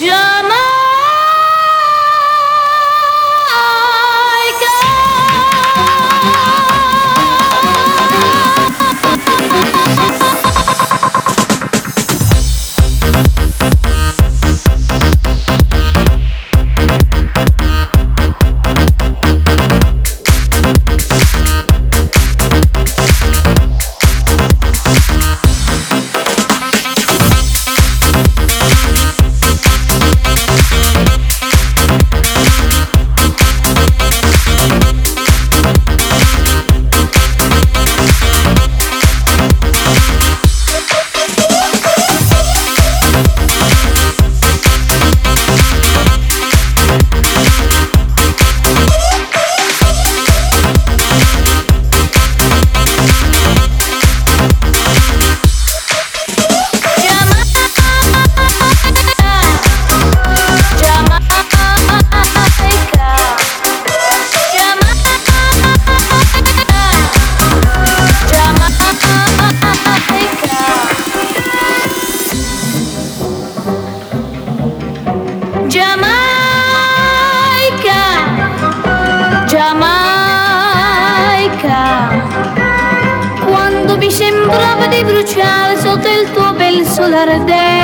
Canım sembrava di bruciare sotto il tuo bel sole ardente